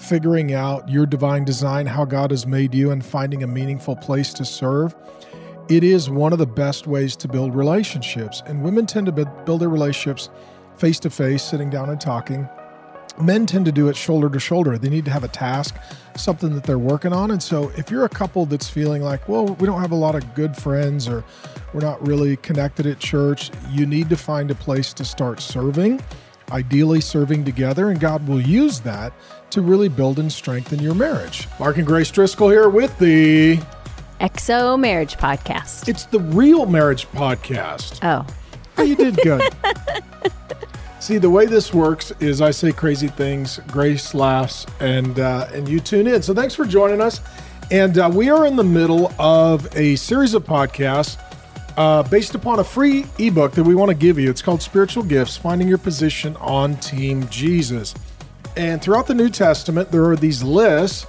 figuring out your divine design, how God has made you, and finding a meaningful place to serve, it is one of the best ways to build relationships. And women tend to build their relationships face to face, sitting down and talking. Men tend to do it shoulder to shoulder. They need to have a task, something that they're working on. And so, if you're a couple that's feeling like, well, we don't have a lot of good friends or we're not really connected at church, you need to find a place to start serving, ideally serving together, and God will use that to really build and strengthen your marriage. Mark and Grace Driscoll here with the Exo Marriage Podcast. It's the real marriage podcast. Oh. Oh, you did good. See, the way this works is I say crazy things, Grace laughs, and uh, and you tune in. So thanks for joining us. And uh, we are in the middle of a series of podcasts uh, based upon a free ebook that we want to give you. It's called Spiritual Gifts Finding Your Position on Team Jesus. And throughout the New Testament, there are these lists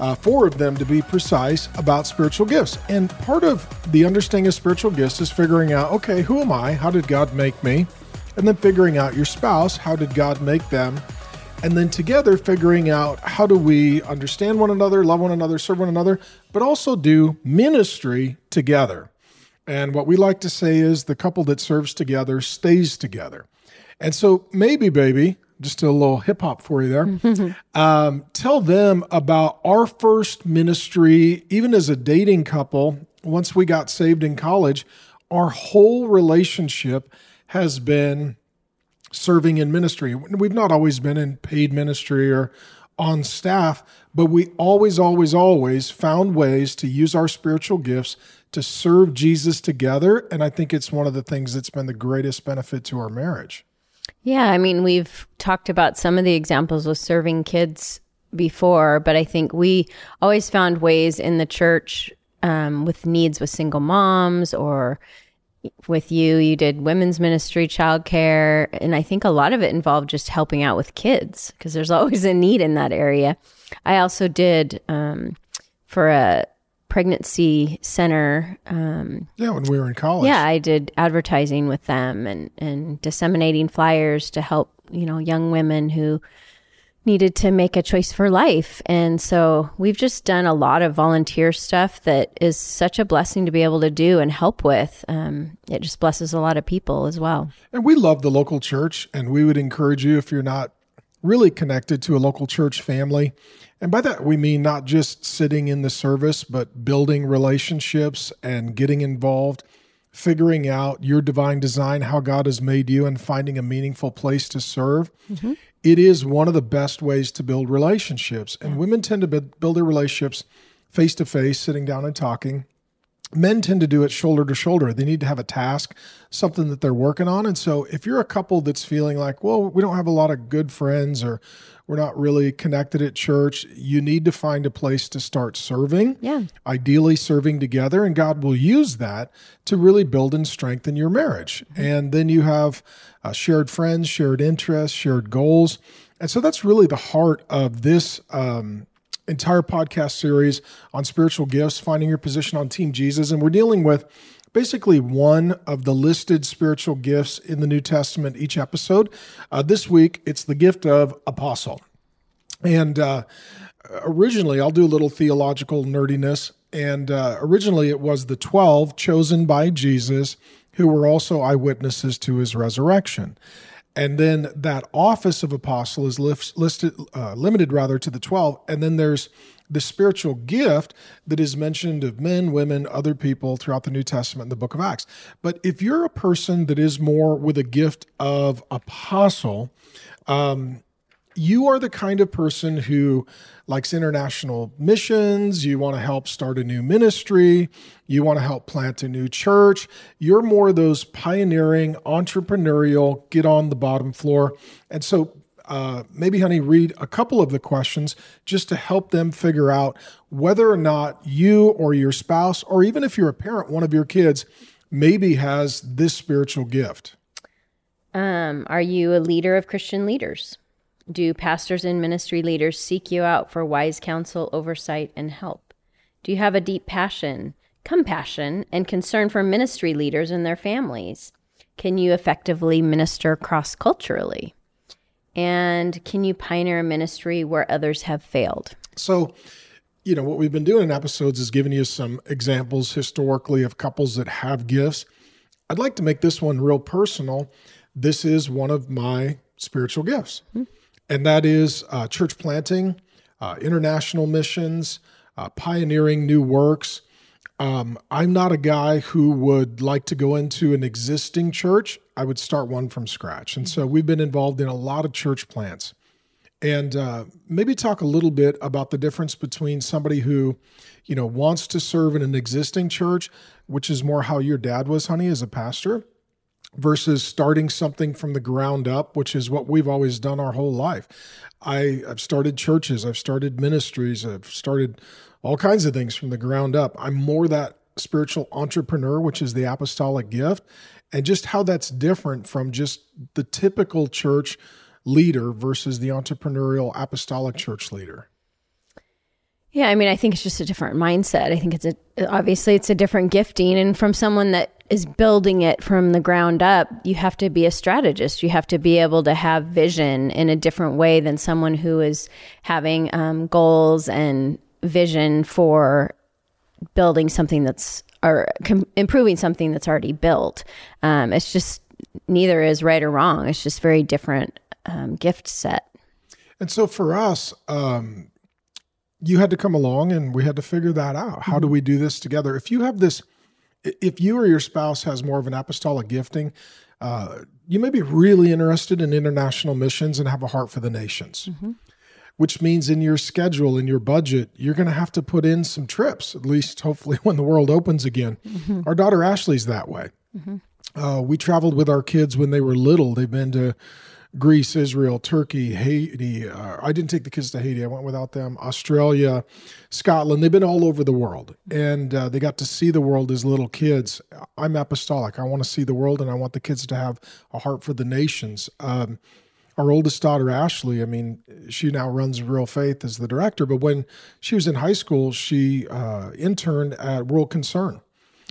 uh, four of them to be precise, about spiritual gifts. And part of the understanding of spiritual gifts is figuring out okay, who am I? How did God make me? And then figuring out your spouse, how did God make them? And then together figuring out how do we understand one another, love one another, serve one another, but also do ministry together. And what we like to say is the couple that serves together stays together. And so maybe, baby, just a little hip hop for you there. um, tell them about our first ministry, even as a dating couple. Once we got saved in college, our whole relationship has been serving in ministry. We've not always been in paid ministry or on staff, but we always, always, always found ways to use our spiritual gifts to serve Jesus together. And I think it's one of the things that's been the greatest benefit to our marriage. Yeah, I mean, we've talked about some of the examples with serving kids before, but I think we always found ways in the church um, with needs with single moms or with you, you did women's ministry, childcare, and I think a lot of it involved just helping out with kids because there's always a need in that area. I also did um, for a pregnancy center. Um, yeah, when we were in college. Yeah, I did advertising with them and and disseminating flyers to help you know young women who needed to make a choice for life. And so we've just done a lot of volunteer stuff that is such a blessing to be able to do and help with. Um, it just blesses a lot of people as well. And we love the local church, and we would encourage you if you're not really connected to a local church family. And by that, we mean not just sitting in the service, but building relationships and getting involved, figuring out your divine design, how God has made you, and finding a meaningful place to serve. Mm-hmm. It is one of the best ways to build relationships. And women tend to build their relationships face to face, sitting down and talking men tend to do it shoulder to shoulder. They need to have a task, something that they're working on. And so if you're a couple that's feeling like, well, we don't have a lot of good friends or we're not really connected at church, you need to find a place to start serving. Yeah. Ideally serving together and God will use that to really build and strengthen your marriage. Mm-hmm. And then you have uh, shared friends, shared interests, shared goals. And so that's really the heart of this um, entire podcast series on spiritual gifts, finding your position on Team Jesus. And we're dealing with basically one of the listed spiritual gifts in the New Testament each episode. Uh, this week, it's the gift of apostle. And uh, originally, I'll do a little theological nerdiness. And uh, originally, it was the 12 chosen by Jesus who were also eyewitnesses to his resurrection and then that office of apostle is listed uh, limited rather to the 12 and then there's the spiritual gift that is mentioned of men women other people throughout the new testament in the book of acts. But if you're a person that is more with a gift of apostle um, you are the kind of person who likes international missions, you want to help start a new ministry, you want to help plant a new church. You're more of those pioneering, entrepreneurial, get on the bottom floor. And so uh, maybe, honey, read a couple of the questions just to help them figure out whether or not you or your spouse, or even if you're a parent, one of your kids, maybe has this spiritual gift. Um, are you a leader of Christian leaders? Do pastors and ministry leaders seek you out for wise counsel, oversight, and help? Do you have a deep passion, compassion, and concern for ministry leaders and their families? Can you effectively minister cross culturally? And can you pioneer a ministry where others have failed? So, you know, what we've been doing in episodes is giving you some examples historically of couples that have gifts. I'd like to make this one real personal. This is one of my spiritual gifts, mm-hmm. And that is uh, church planting, uh, international missions, uh, pioneering new works. Um, I'm not a guy who would like to go into an existing church. I would start one from scratch. And so we've been involved in a lot of church plants. And uh, maybe talk a little bit about the difference between somebody who, you know, wants to serve in an existing church, which is more how your dad was, honey, as a pastor, versus starting something from the ground up, which is what we've always done our whole life. I, I've started churches, I've started ministries, I've started all kinds of things from the ground up. I'm more that spiritual entrepreneur, which is the apostolic gift, and just how that's different from just the typical church leader versus the entrepreneurial apostolic church leader. Yeah, I mean, I think it's just a different mindset. I think it's a obviously it's a different gifting, and from someone that is building it from the ground up, you have to be a strategist. You have to be able to have vision in a different way than someone who is having um, goals and vision for building something that's or com- improving something that's already built. Um, it's just neither is right or wrong. It's just very different um, gift set. And so for us, um, you had to come along and we had to figure that out. How mm-hmm. do we do this together? If you have this, if you or your spouse has more of an apostolic gifting, uh, you may be really interested in international missions and have a heart for the nations. Mm-hmm which means in your schedule, in your budget, you're going to have to put in some trips, at least hopefully when the world opens again. Mm-hmm. Our daughter Ashley's that way. Mm-hmm. Uh, we traveled with our kids when they were little. They've been to Greece, Israel, Turkey, Haiti. Uh, I didn't take the kids to Haiti. I went without them. Australia, Scotland. They've been all over the world, and uh, they got to see the world as little kids. I'm apostolic. I want to see the world, and I want the kids to have a heart for the nations. Um, our oldest daughter Ashley, I mean, she now runs Real Faith as the director, but when she was in high school, she uh, interned at World Concern.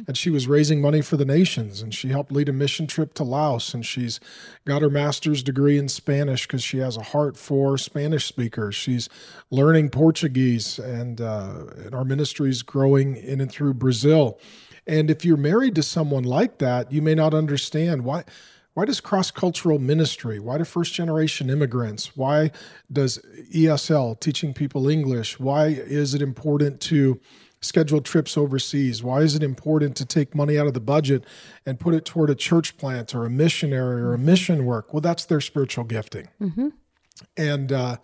And she was raising money for the nations, and she helped lead a mission trip to Laos. And she's got her master's degree in Spanish because she has a heart for Spanish speakers. She's learning Portuguese, and, uh, and our ministry is growing in and through Brazil. And if you're married to someone like that, you may not understand why why does cross cultural ministry? Why do first generation immigrants? Why does ESL, teaching people English? Why is it important to schedule trips overseas? Why is it important to take money out of the budget and put it toward a church plant or a missionary or a mission work? Well, that's their spiritual gifting. Mm-hmm. And, uh,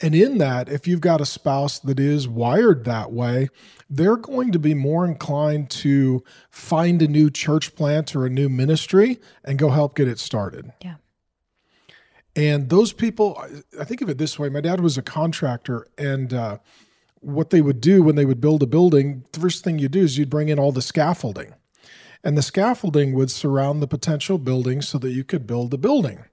and in that, if you've got a spouse that is wired that way, they're going to be more inclined to find a new church plant or a new ministry and go help get it started. Yeah. And those people, I think of it this way my dad was a contractor, and uh, what they would do when they would build a building, the first thing you do is you'd bring in all the scaffolding. And the scaffolding would surround the potential building so that you could build the building.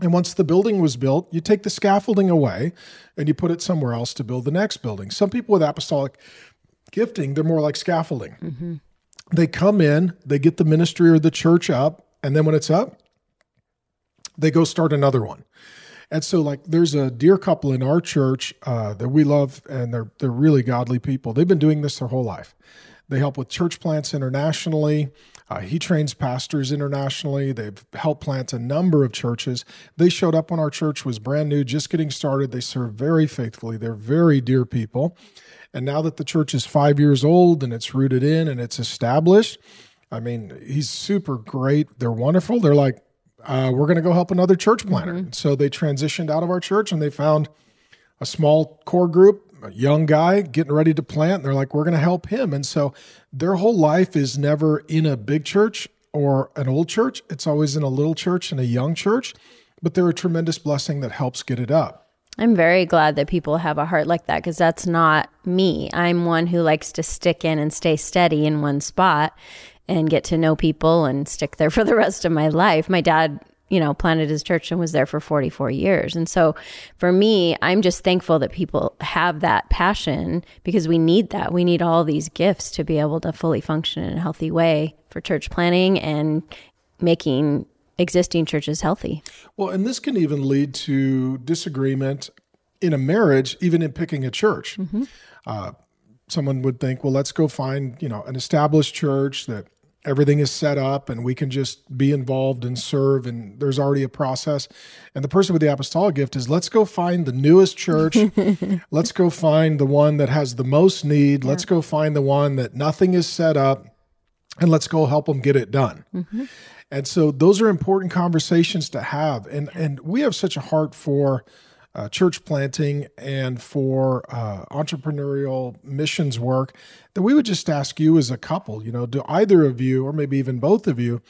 And once the building was built, you take the scaffolding away and you put it somewhere else to build the next building. Some people with apostolic gifting, they're more like scaffolding. Mm-hmm. They come in, they get the ministry or the church up, and then when it's up, they go start another one. And so, like, there's a dear couple in our church uh, that we love, and they're they're really godly people. They've been doing this their whole life. They help with church plants internationally. Uh, he trains pastors internationally. They've helped plant a number of churches. They showed up when our church was brand new, just getting started. They serve very faithfully. They're very dear people. And now that the church is five years old and it's rooted in and it's established, I mean, he's super great. They're wonderful. They're like, uh, we're going to go help another church planter. Mm-hmm. So they transitioned out of our church and they found a small core group, a young guy getting ready to plant. And they're like, we're going to help him. And so their whole life is never in a big church or an old church. It's always in a little church and a young church, but they're a tremendous blessing that helps get it up. I'm very glad that people have a heart like that because that's not me. I'm one who likes to stick in and stay steady in one spot and get to know people and stick there for the rest of my life. My dad, you know, planted his church and was there for 44 years. And so for me, I'm just thankful that people have that passion because we need that. We need all these gifts to be able to fully function in a healthy way for church planting and making existing churches healthy. Well, and this can even lead to disagreement in a marriage, even in picking a church. Mm-hmm. Uh, someone would think, well, let's go find you know an established church that everything is set up and we can just be involved and serve and there's already a process. And the person with the apostolic gift is let's go find the newest church. Let's go find the one that has the most need. Yeah. let's go find the one that nothing is set up and let's go help them get it done. Mm-hmm. and so those are important conversations to have. And and we have such a heart for uh, church planting and for uh, entrepreneurial missions work that we would just ask you as a couple, you know, do either of you, or maybe even both of you,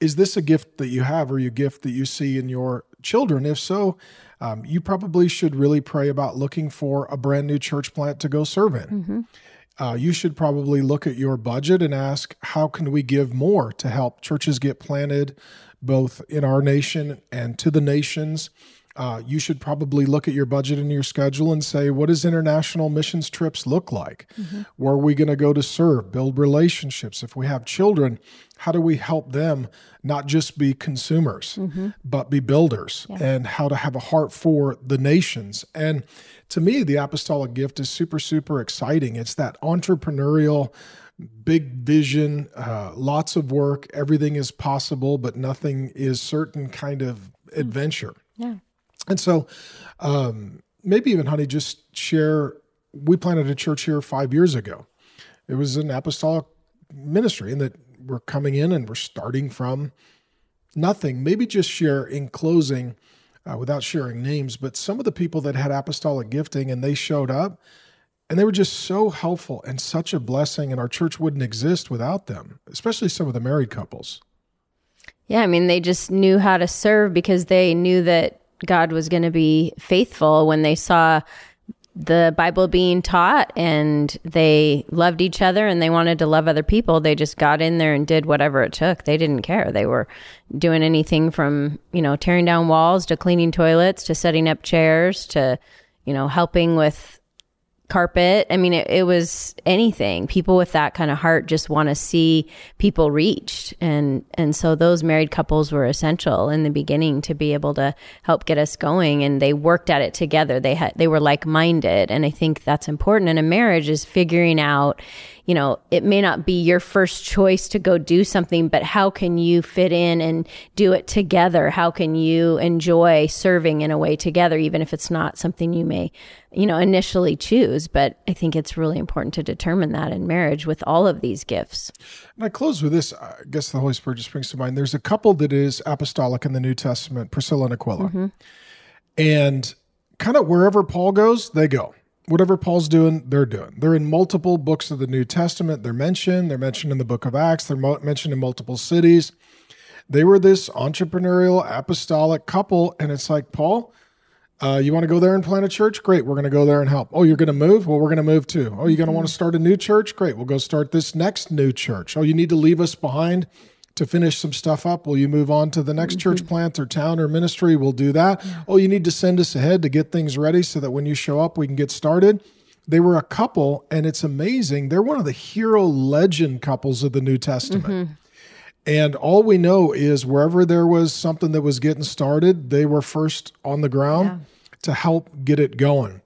is this a gift that you have or a gift that you see in your children? If so, um, you probably should really pray about looking for a brand new church plant to go serve in. Mm-hmm. Uh, you should probably look at your budget and ask, how can we give more to help churches get planted both in our nation and to the nations? Uh, you should probably look at your budget and your schedule and say, what does international missions trips look like? Mm-hmm. Where are we going to go to serve, build relationships? If we have children, how do we help them not just be consumers, mm-hmm. but be builders yeah. and how to have a heart for the nations? And to me, the apostolic gift is super, super exciting. It's that entrepreneurial, big vision, uh, lots of work, everything is possible, but nothing is certain kind of mm. adventure. Yeah. And so, um, maybe even, honey, just share. We planted a church here five years ago. It was an apostolic ministry, and that we're coming in and we're starting from nothing. Maybe just share in closing, uh, without sharing names, but some of the people that had apostolic gifting and they showed up and they were just so helpful and such a blessing, and our church wouldn't exist without them, especially some of the married couples. Yeah, I mean, they just knew how to serve because they knew that God was going to be faithful when they saw the Bible being taught and they loved each other and they wanted to love other people. They just got in there and did whatever it took. They didn't care. They were doing anything from, you know, tearing down walls to cleaning toilets to setting up chairs to, you know, helping with carpet. I mean, it, it was anything. People with that kind of heart just want to see people reached, and and so those married couples were essential in the beginning to be able to help get us going. And they worked at it together. They had they were like minded, and I think that's important in a marriage is figuring out you know, it may not be your first choice to go do something, but how can you fit in and do it together? How can you enjoy serving in a way together, even if it's not something you may, you know, initially choose? But I think it's really important to determine that in marriage with all of these gifts. And I close with this. I guess the Holy Spirit just brings to mind. There's a couple that is apostolic in the New Testament, Priscilla and Aquila. Mm-hmm. And kind of wherever Paul goes, they go whatever Paul's doing, they're doing. They're in multiple books of the New Testament. They're mentioned. They're mentioned in the book of Acts. They're mentioned in multiple cities. They were this entrepreneurial apostolic couple. And it's like, Paul, uh, you want to go there and plant a church? Great. We're going to go there and help. Oh, you're going to move? Well, we're going to move too. Oh, you're going to want to start a new church? Great. We'll go start this next new church. Oh, you need to leave us behind to finish some stuff up. Will you move on to the next mm-hmm. church plant or town or ministry? We'll do that. Yeah. Oh, you need to send us ahead to get things ready so that when you show up, we can get started. They were a couple, and it's amazing. They're one of the hero legend couples of the New Testament. Mm-hmm. And all we know is wherever there was something that was getting started, they were first on the ground yeah. to help get it going.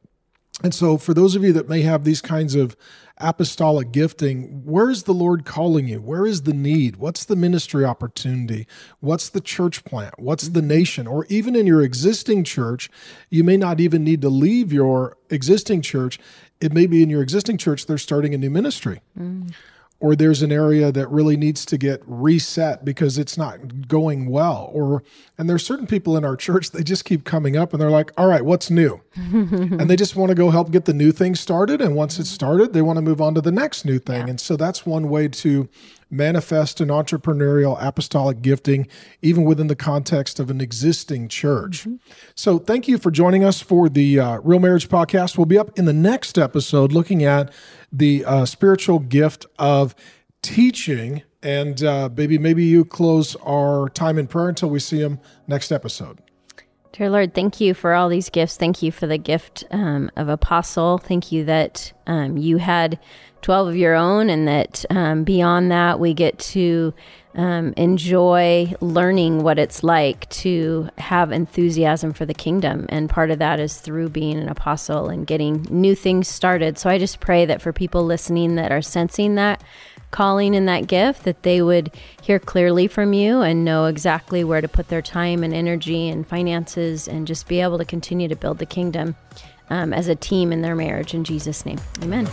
And so, for those of you that may have these kinds of apostolic gifting, where is the Lord calling you? Where is the need? What's the ministry opportunity? What's the church plant? What's the nation? Or even in your existing church, you may not even need to leave your existing church. It may be in your existing church, they're starting a new ministry. Mm or there's an area that really needs to get reset because it's not going well or and there's certain people in our church they just keep coming up and they're like all right what's new and they just want to go help get the new thing started and once it's started they want to move on to the next new thing yeah. and so that's one way to manifest an entrepreneurial apostolic gifting even within the context of an existing church mm-hmm. so thank you for joining us for the uh, real marriage podcast we'll be up in the next episode looking at the uh, spiritual gift of teaching. And uh, baby, maybe you close our time in prayer until we see him next episode. Dear Lord, thank you for all these gifts. Thank you for the gift um, of apostle. Thank you that um, you had 12 of your own, and that um, beyond that, we get to um, enjoy learning what it's like to have enthusiasm for the kingdom. And part of that is through being an apostle and getting new things started. So I just pray that for people listening that are sensing that calling and that gift, that they would hear clearly from you and know exactly where to put their time and energy and finances and just be able to continue to build the kingdom um, as a team in their marriage. In Jesus' name, amen.